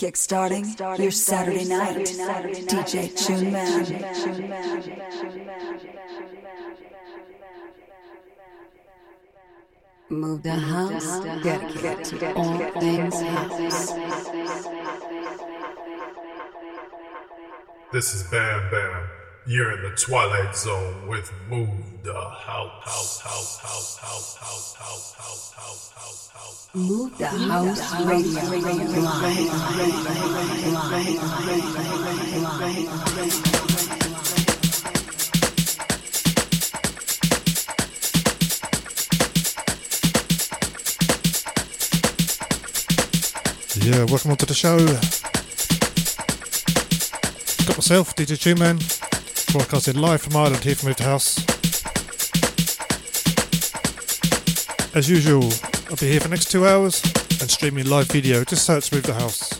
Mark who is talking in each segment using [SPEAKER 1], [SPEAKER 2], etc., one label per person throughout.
[SPEAKER 1] Kickstarting, Kickstarting your Saturday, Saturday night, Saturday, Saturday, DJ TuneMan. Move the house, get to all things house.
[SPEAKER 2] This is Bam Bam. You're in the Twilight Zone with Move the House.
[SPEAKER 1] Move the House Radio. Live.
[SPEAKER 3] Yeah, welcome onto the show. Got myself, DJ TuneMan broadcasted live from Ireland here from Moved House. As usual, I'll be here for the next two hours and streaming live video. Just search Move the House.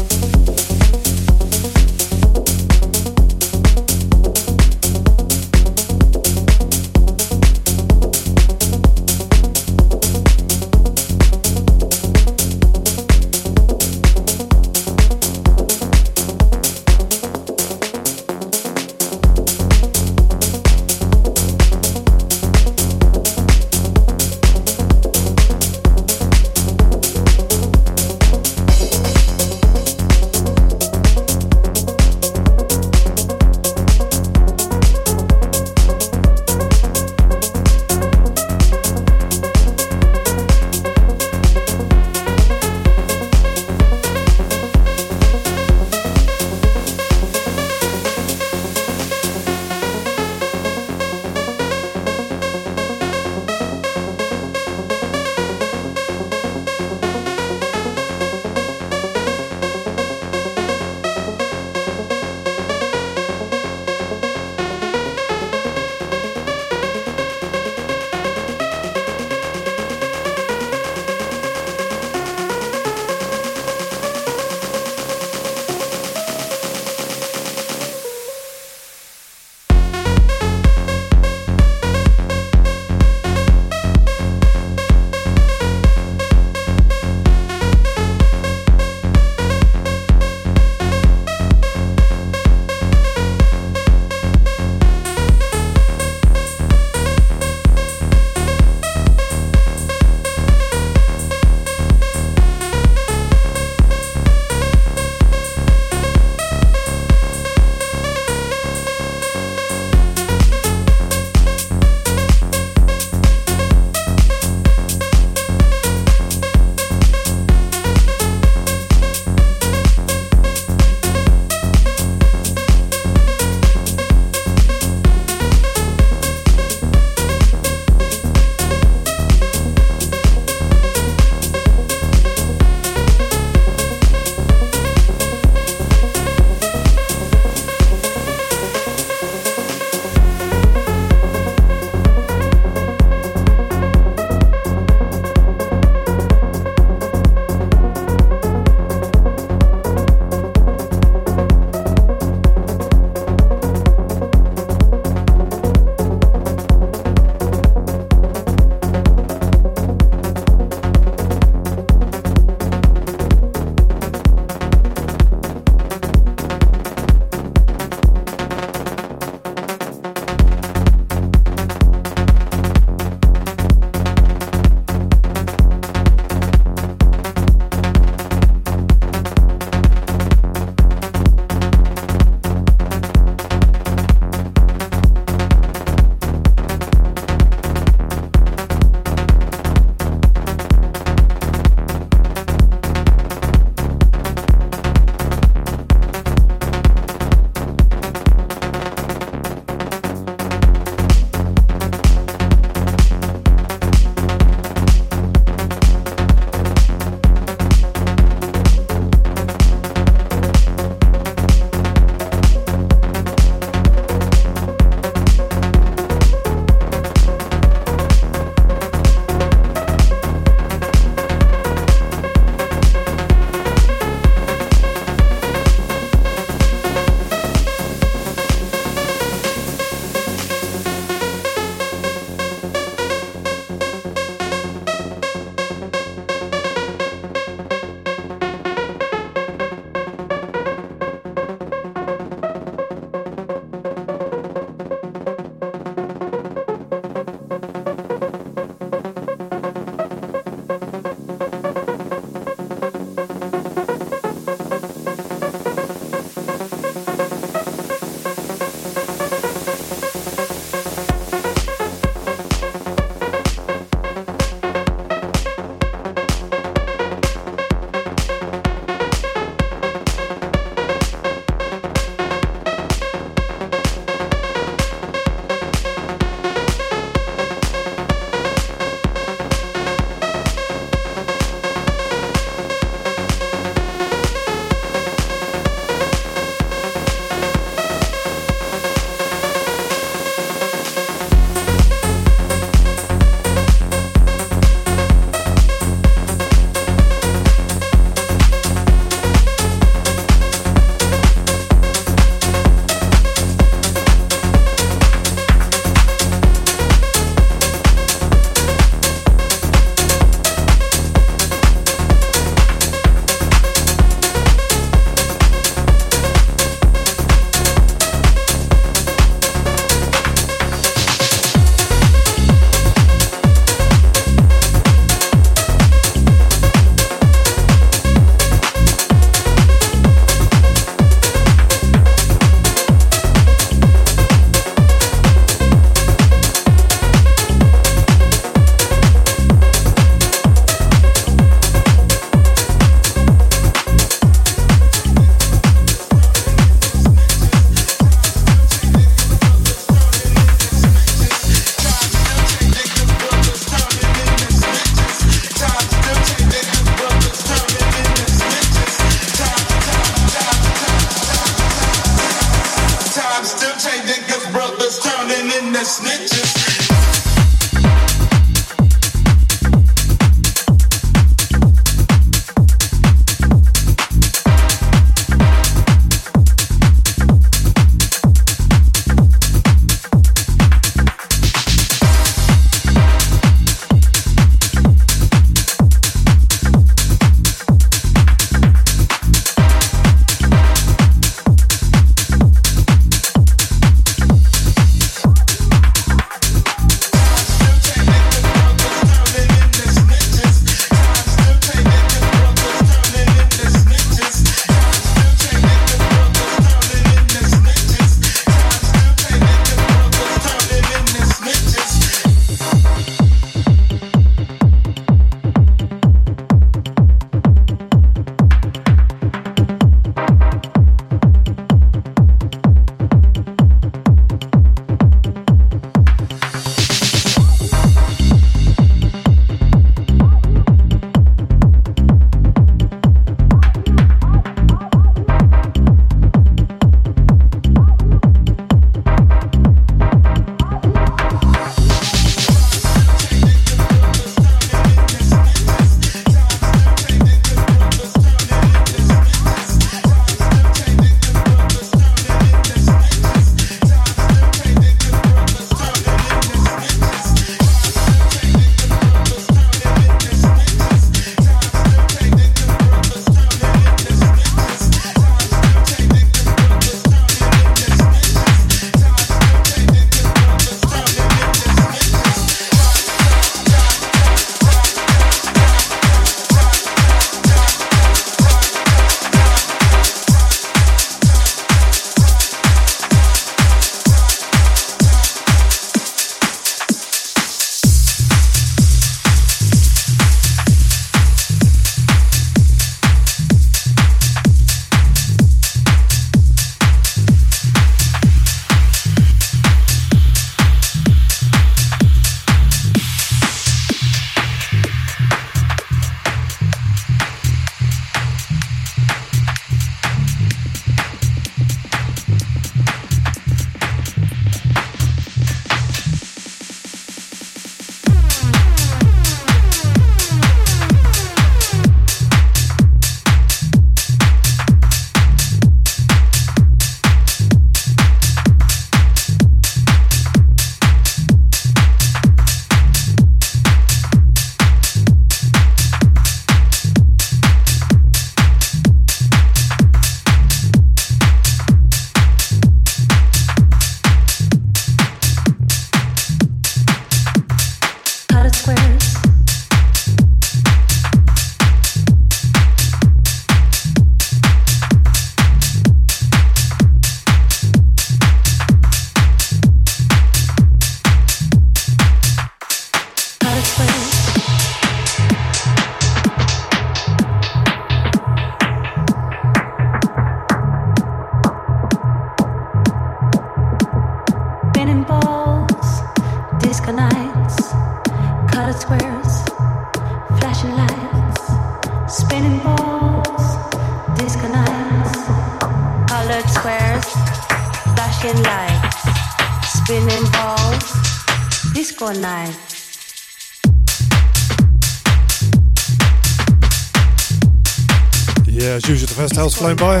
[SPEAKER 4] house flown by.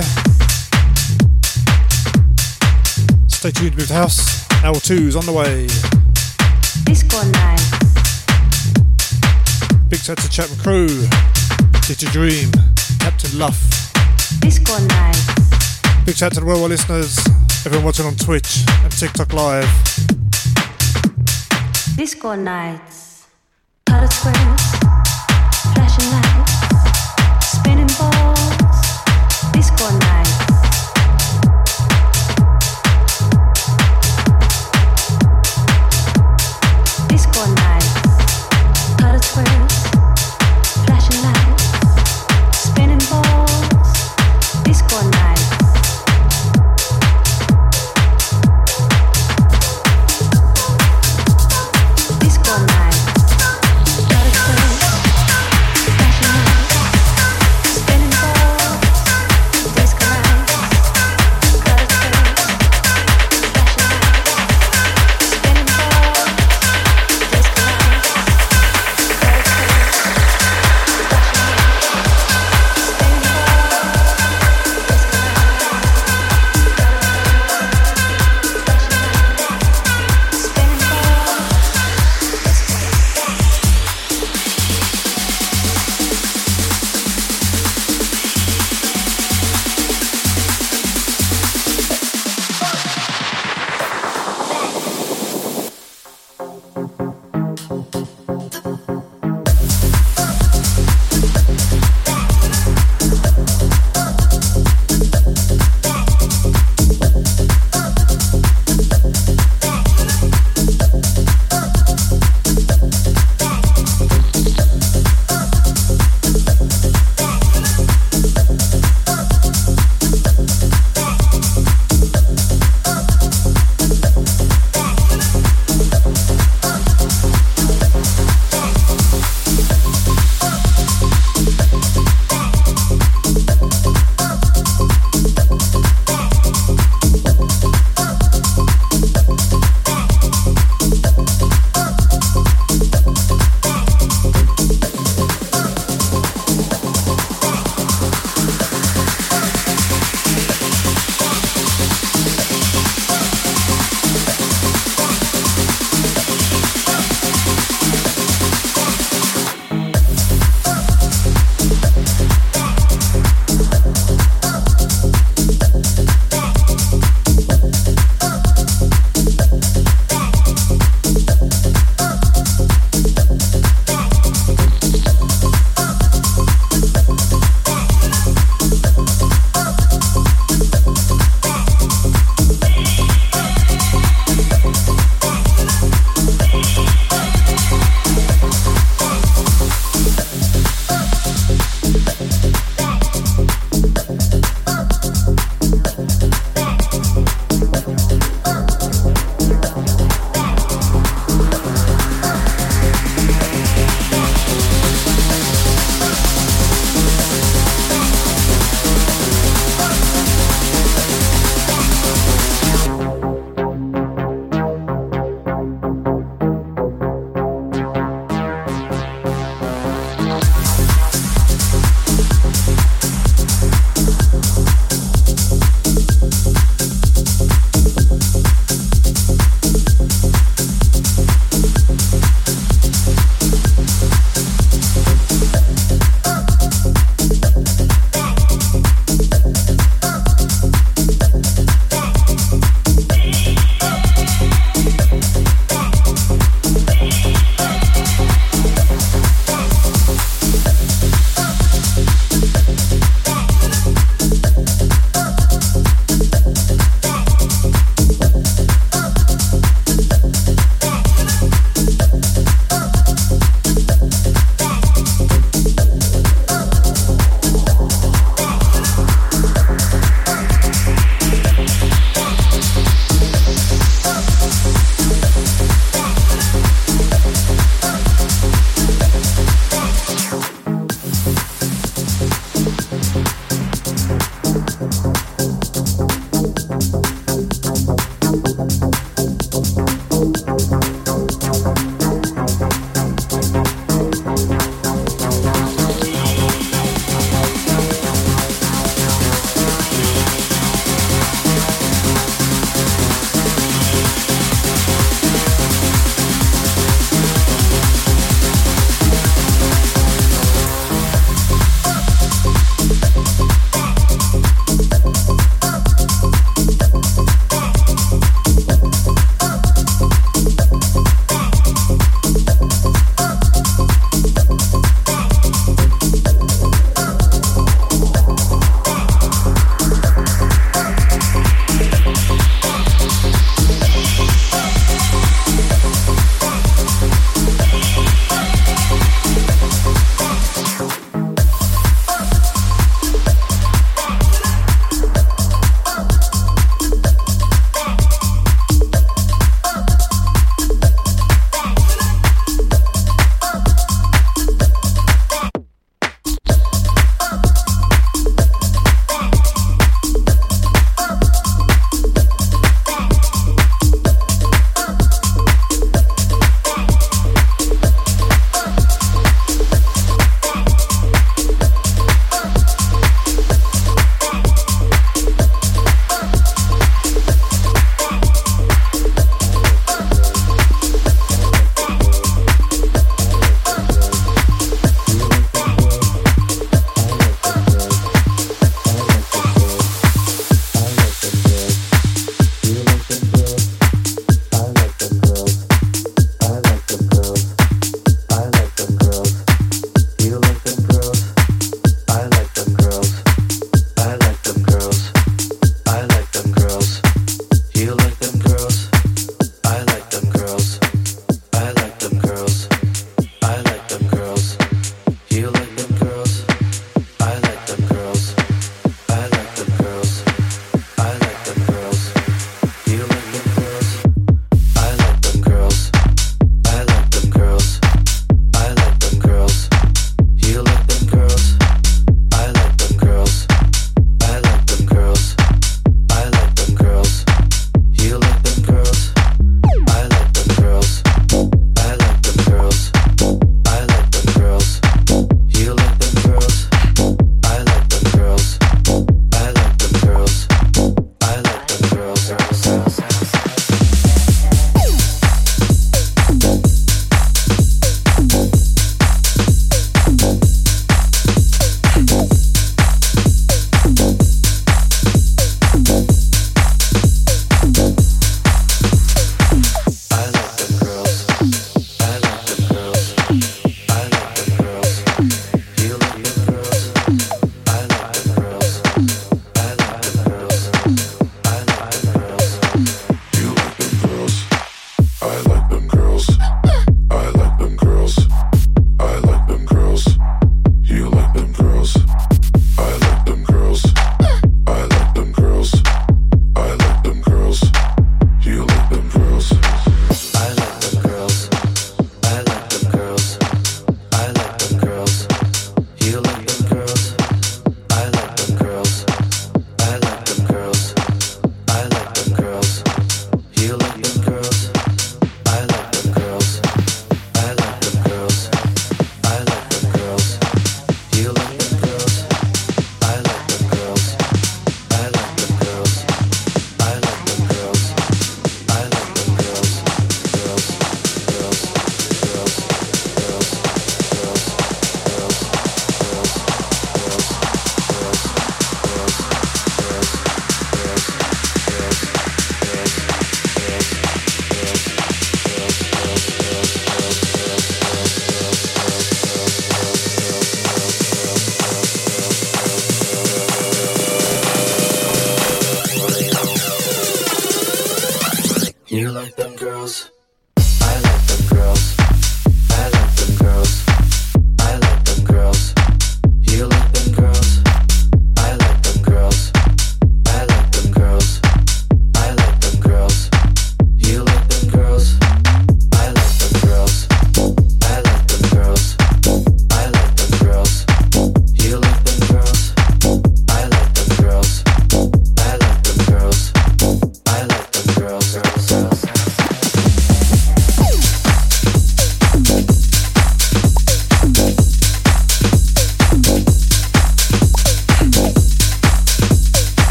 [SPEAKER 4] Stay tuned with house. L2's on the way.
[SPEAKER 5] Disco night.
[SPEAKER 4] Big shout to Chapman Crew. Did dream? Captain Luff.
[SPEAKER 5] Disco night.
[SPEAKER 4] Big shout to the worldwide listeners. Everyone watching on Twitch and TikTok Live.
[SPEAKER 5] Disco nights.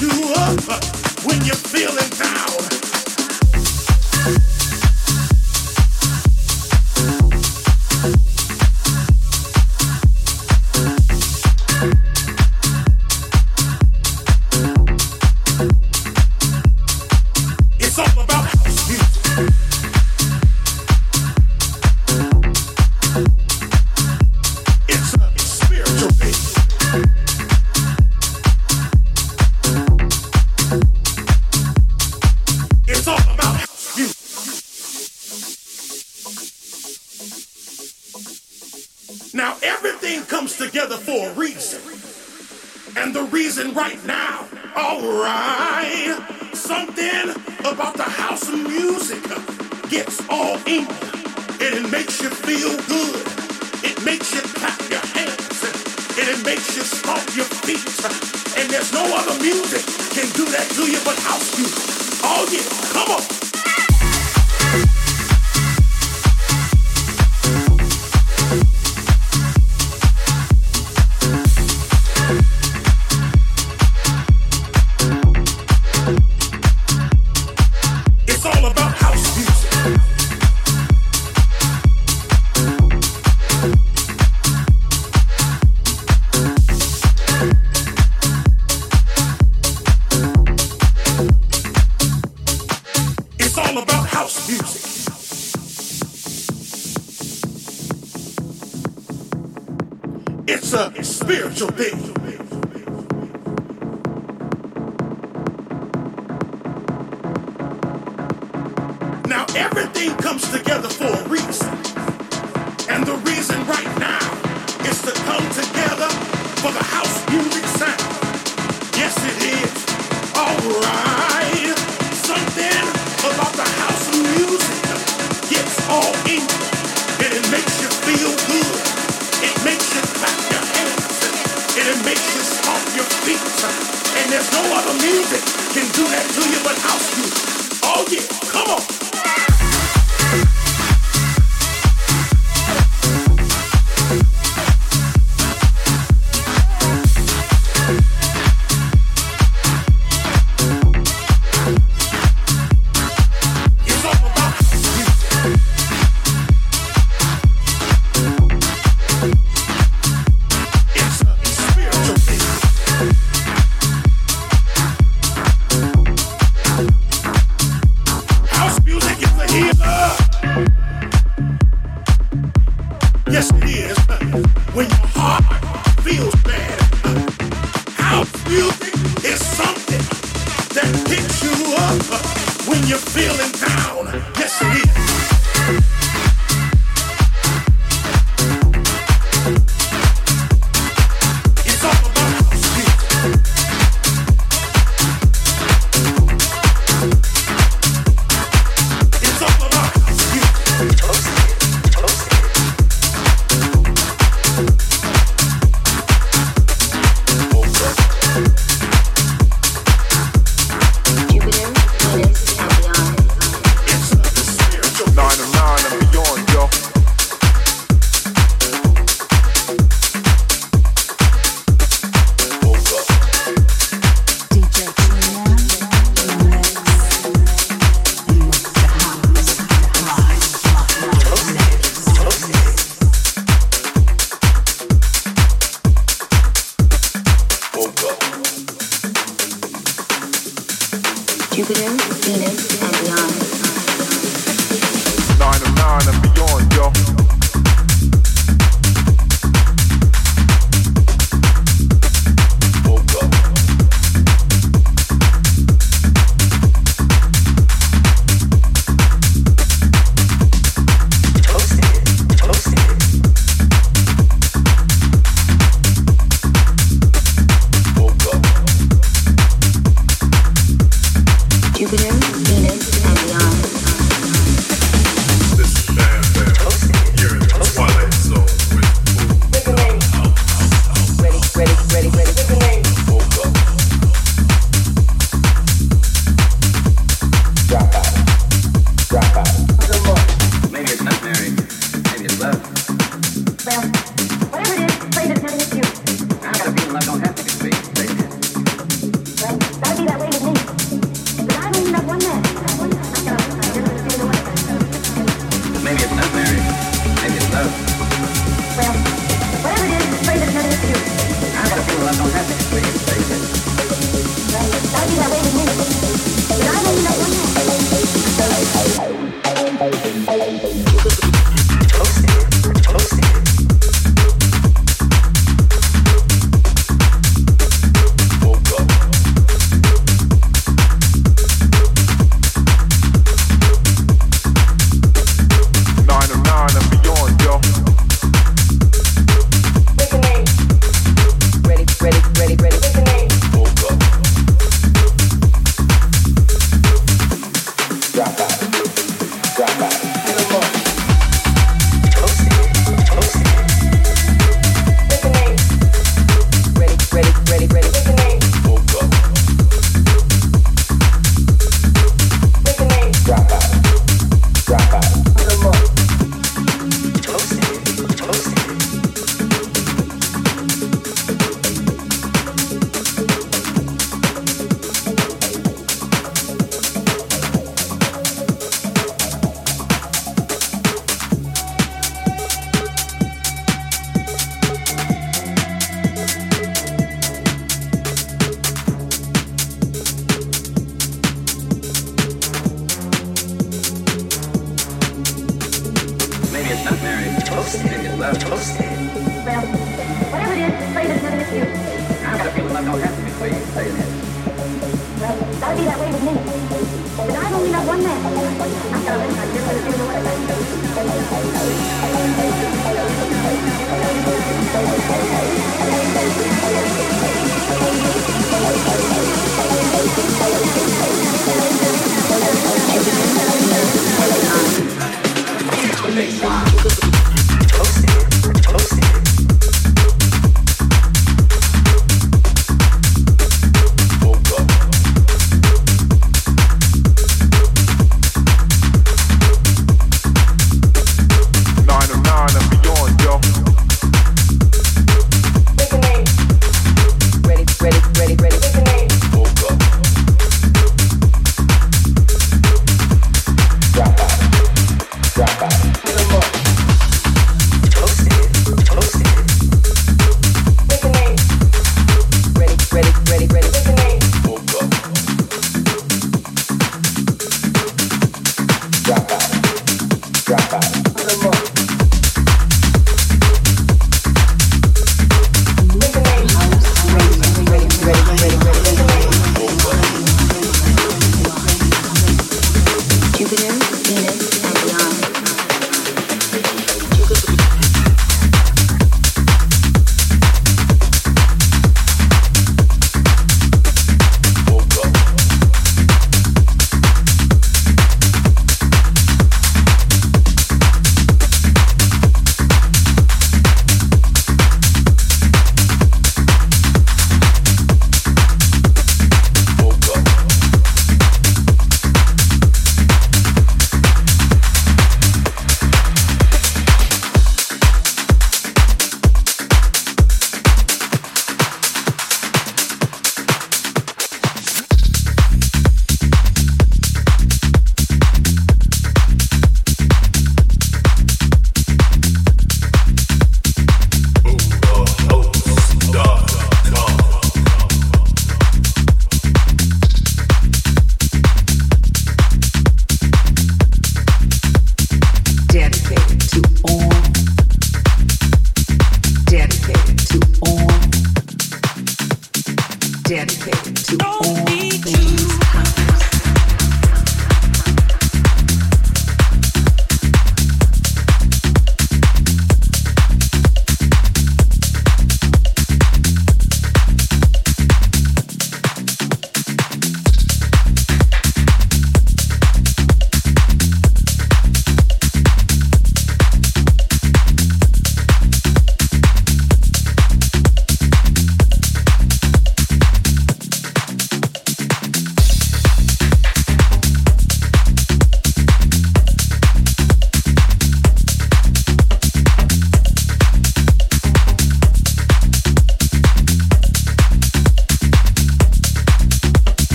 [SPEAKER 6] You
[SPEAKER 7] up when you're feeling down.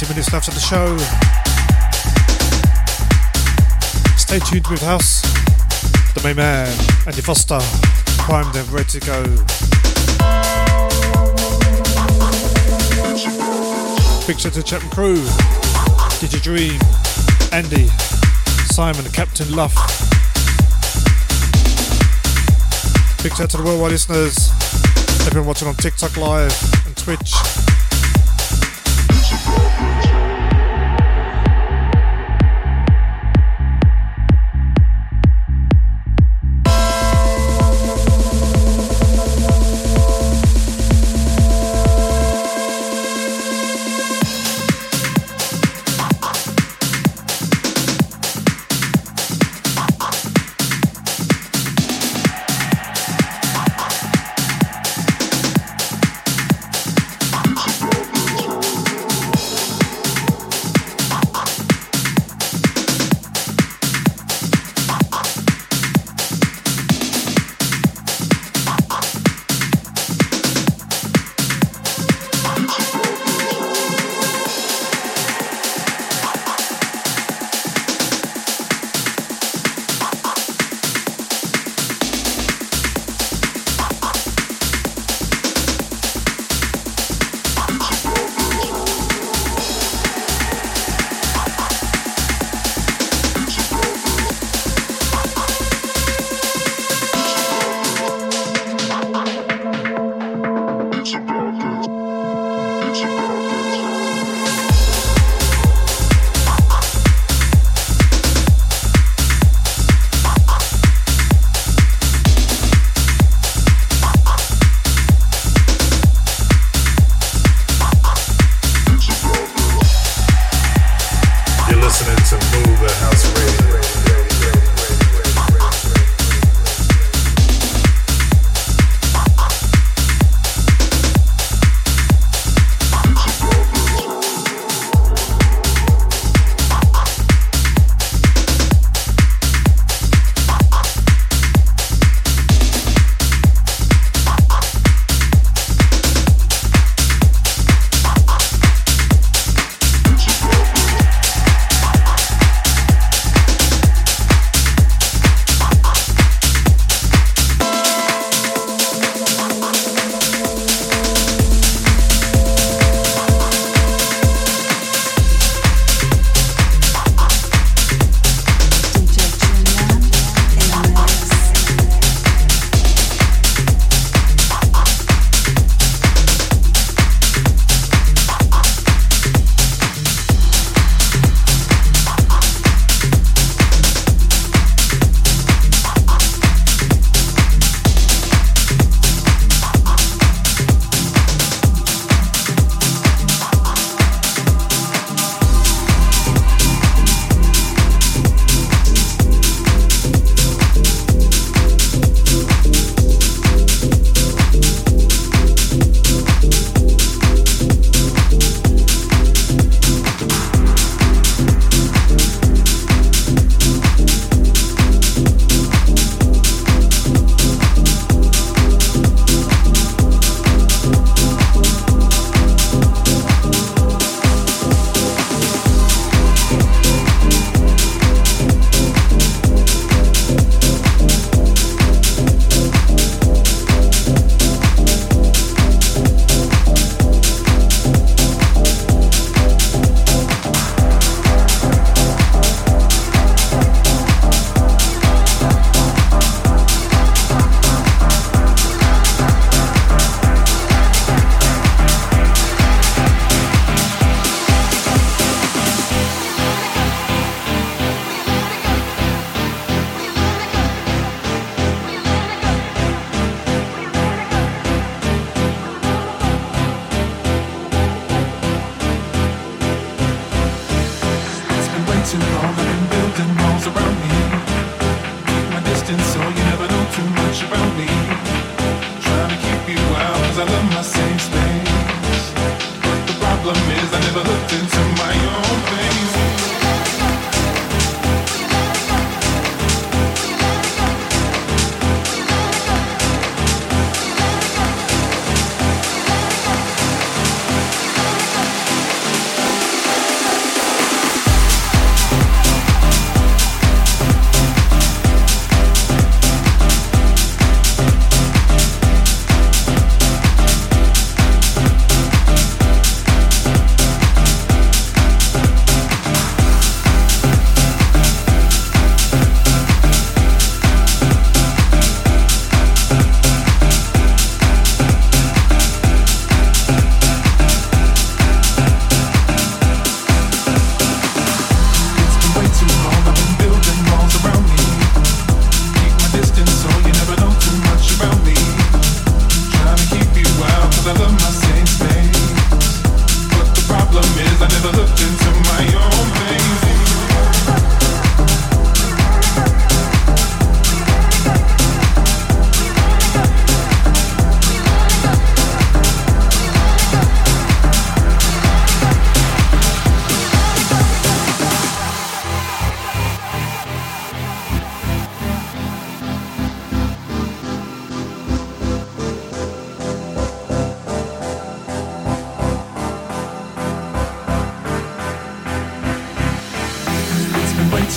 [SPEAKER 4] 30 minutes left of the show. Stay tuned with House, the main man, Andy Foster, primed and ready to go. Big shout to Chapman Crew, Did You Dream, Andy, Simon, Captain Luff. Shout to the worldwide listeners, everyone watching on TikTok Live and Twitch.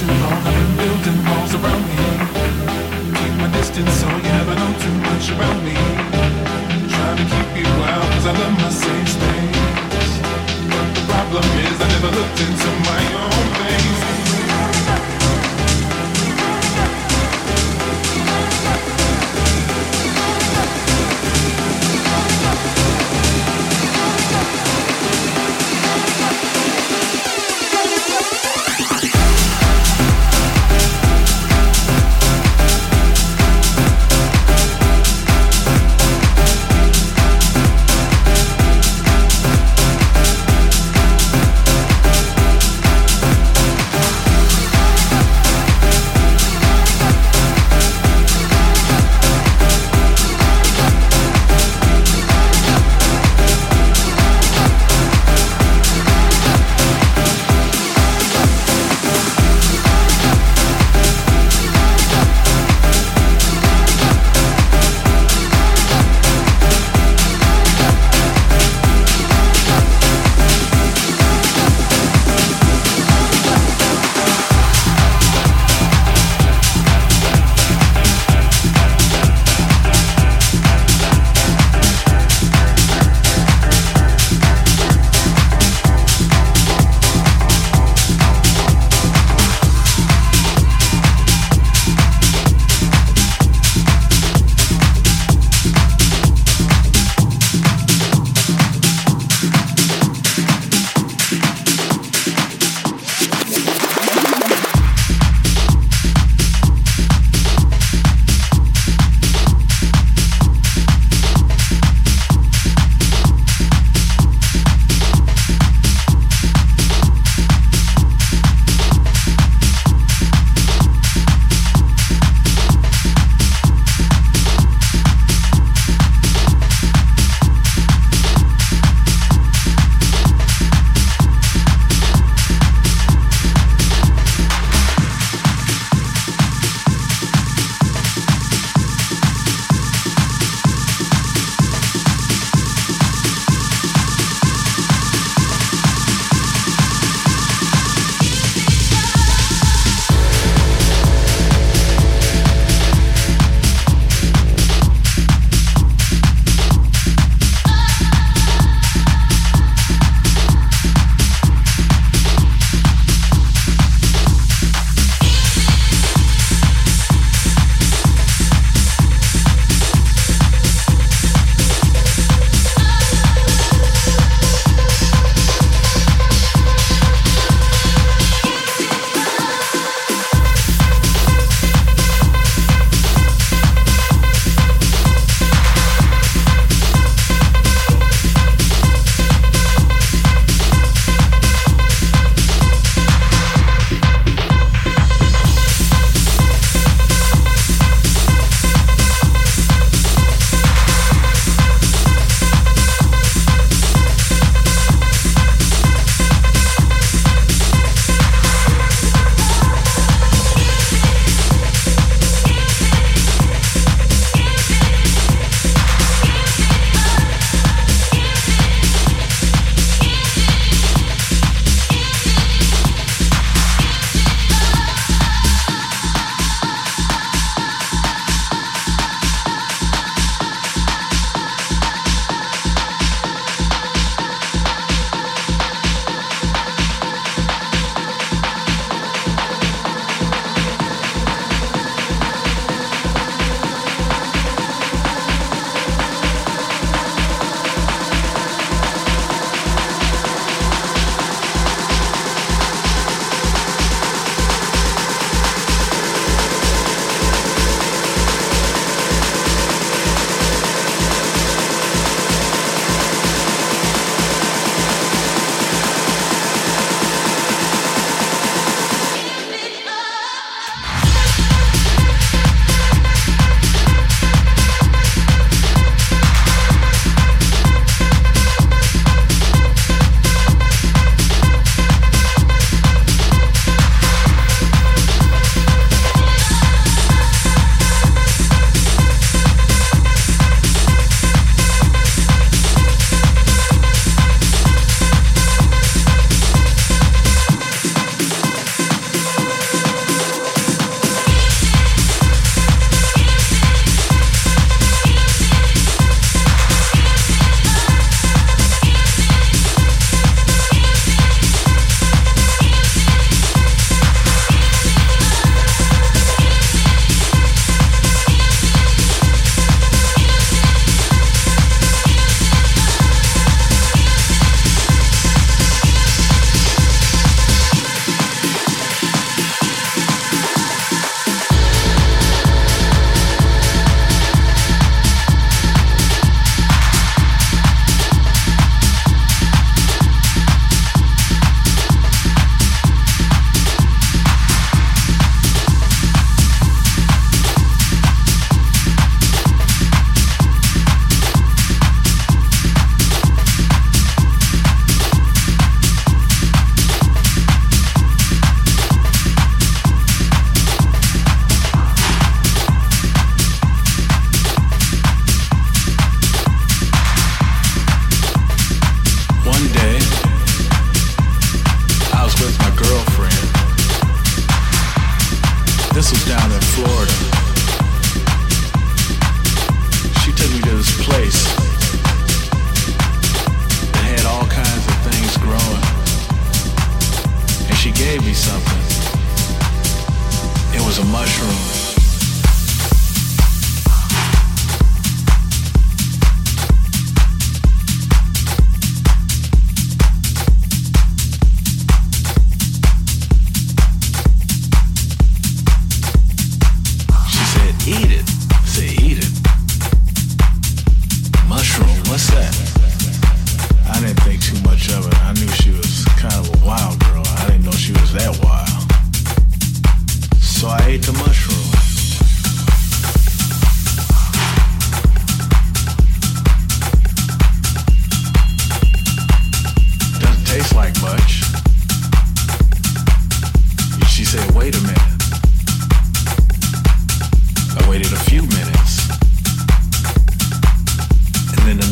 [SPEAKER 8] dancing hall, I've been building walls around me. Keep my distance so you never know too much about me. Trying to keep you out, cause I love my safe space. But the problem is I never looked into my own.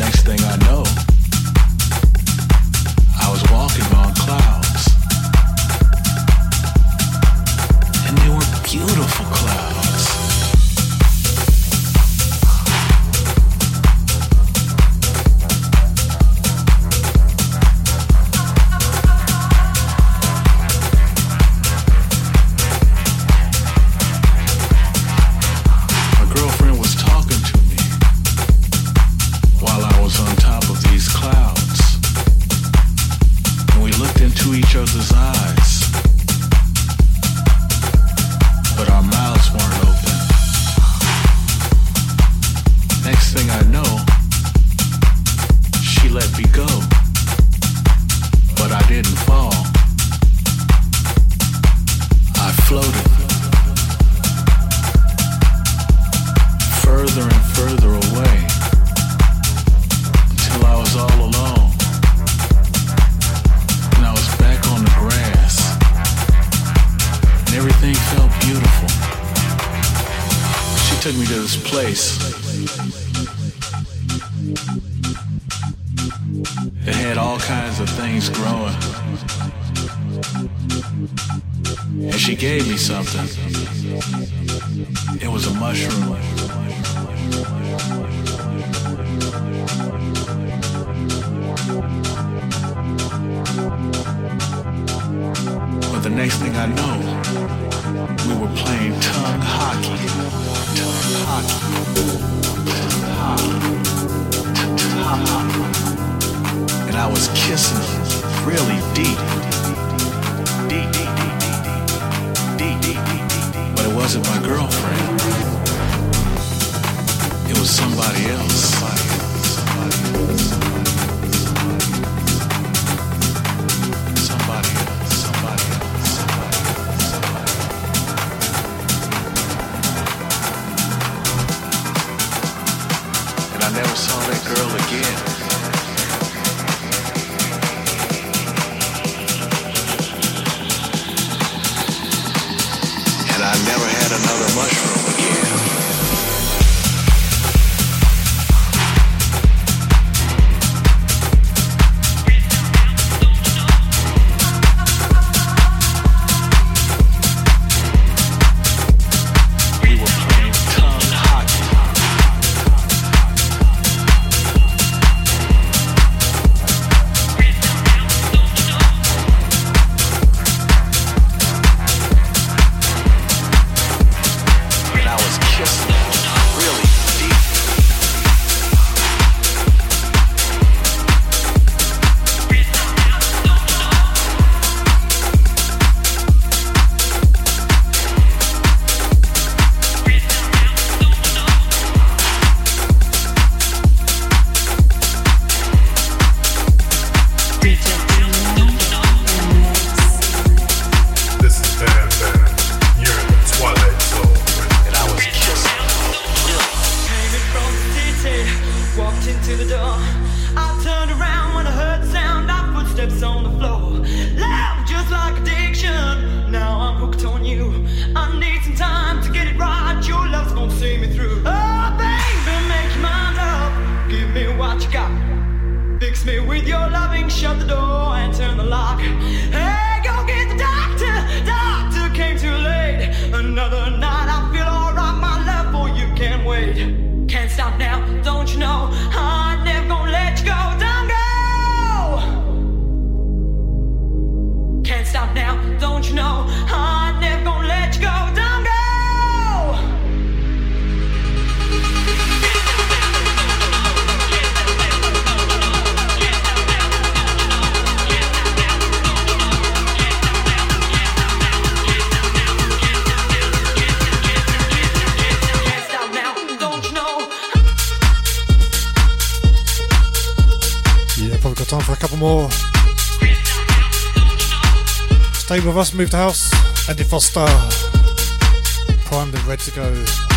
[SPEAKER 9] Next thing I know,
[SPEAKER 4] With us, move the house. Andy Foster, primed and ready to go.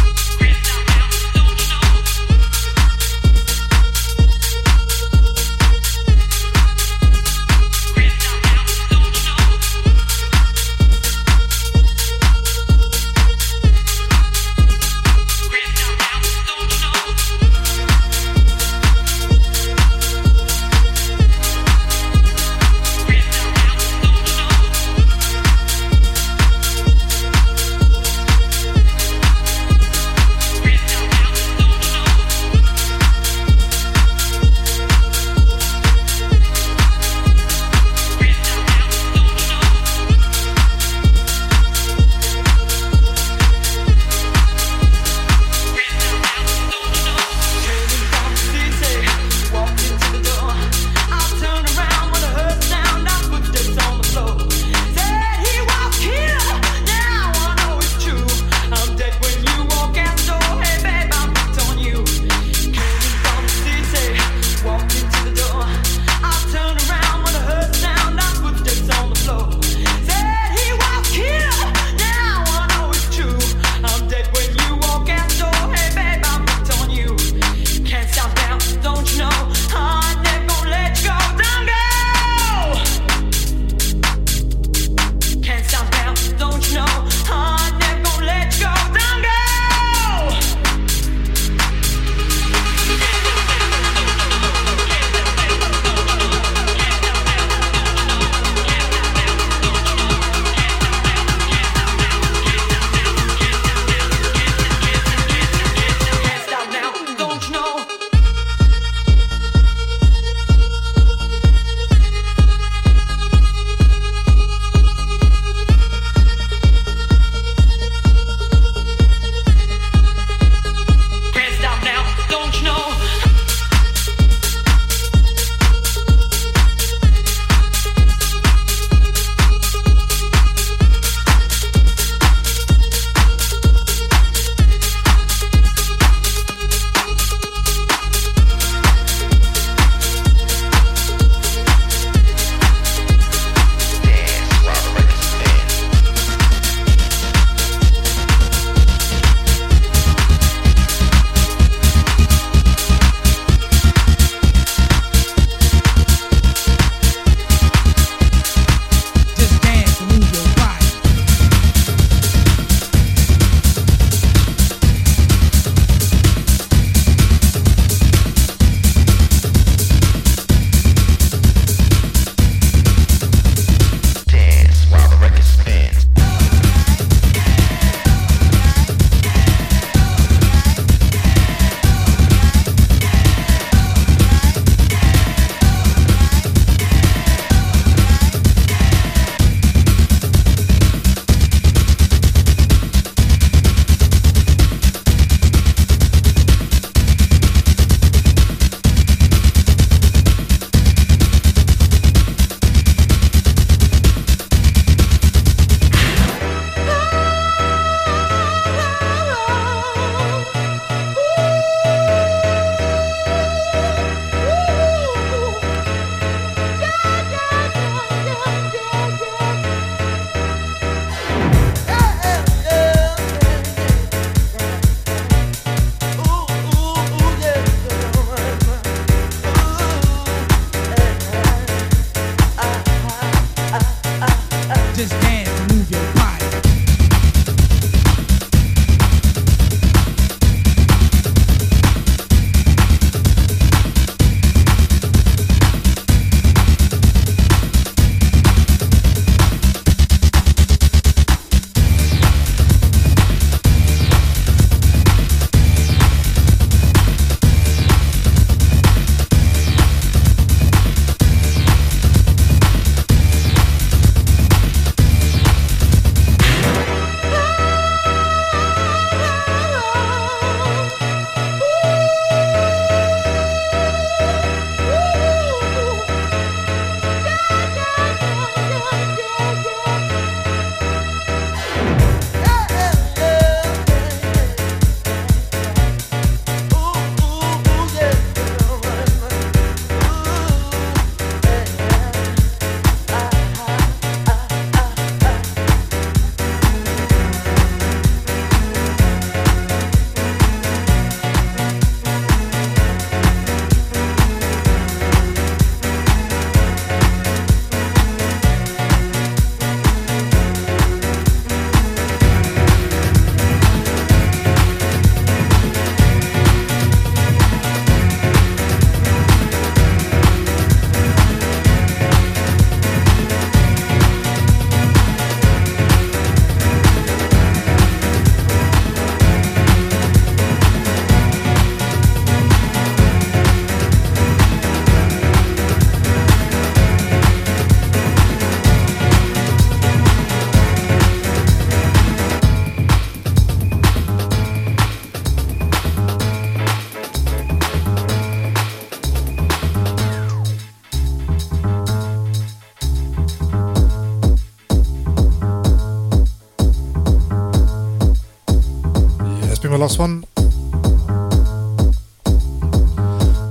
[SPEAKER 10] last one.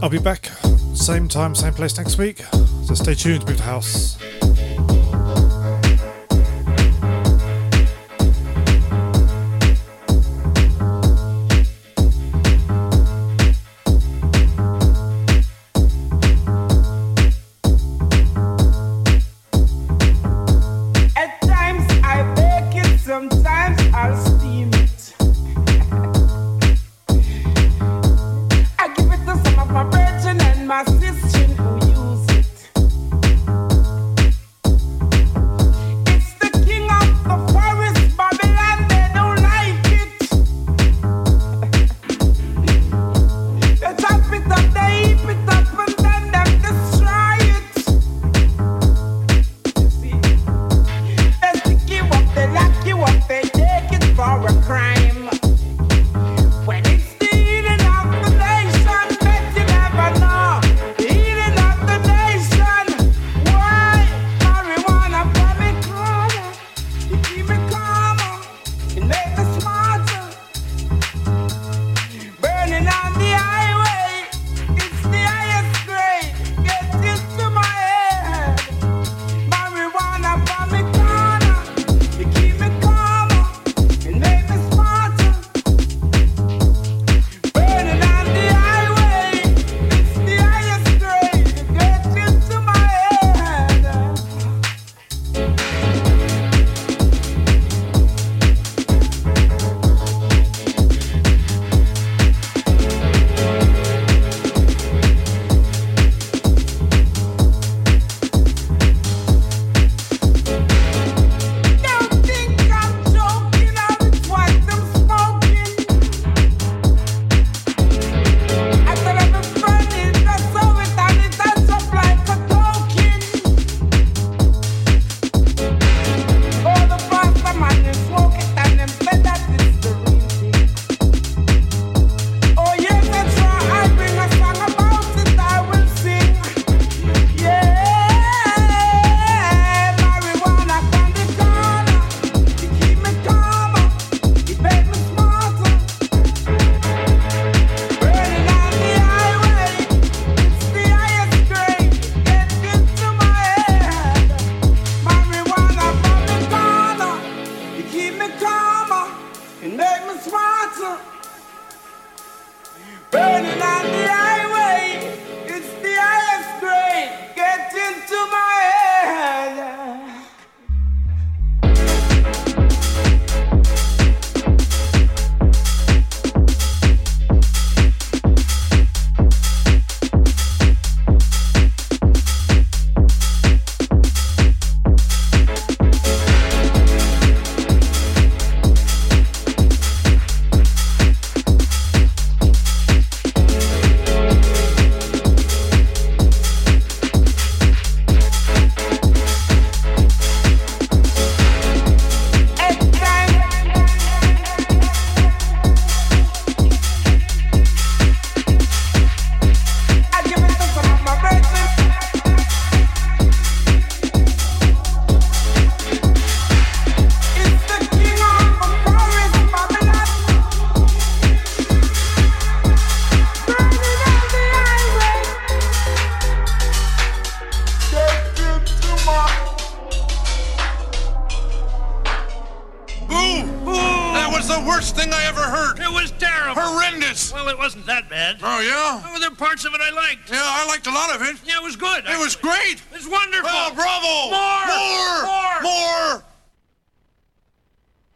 [SPEAKER 10] I'll be back same time, same place next week. So stay tuned, Boot the House.